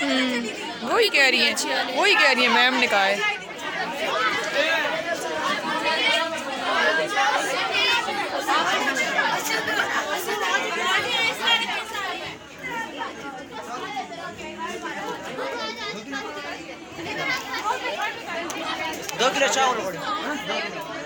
हम्म, वही कह रही है। वही कह रही है, मैम ने कहा है। दो किलो चावल पड़े।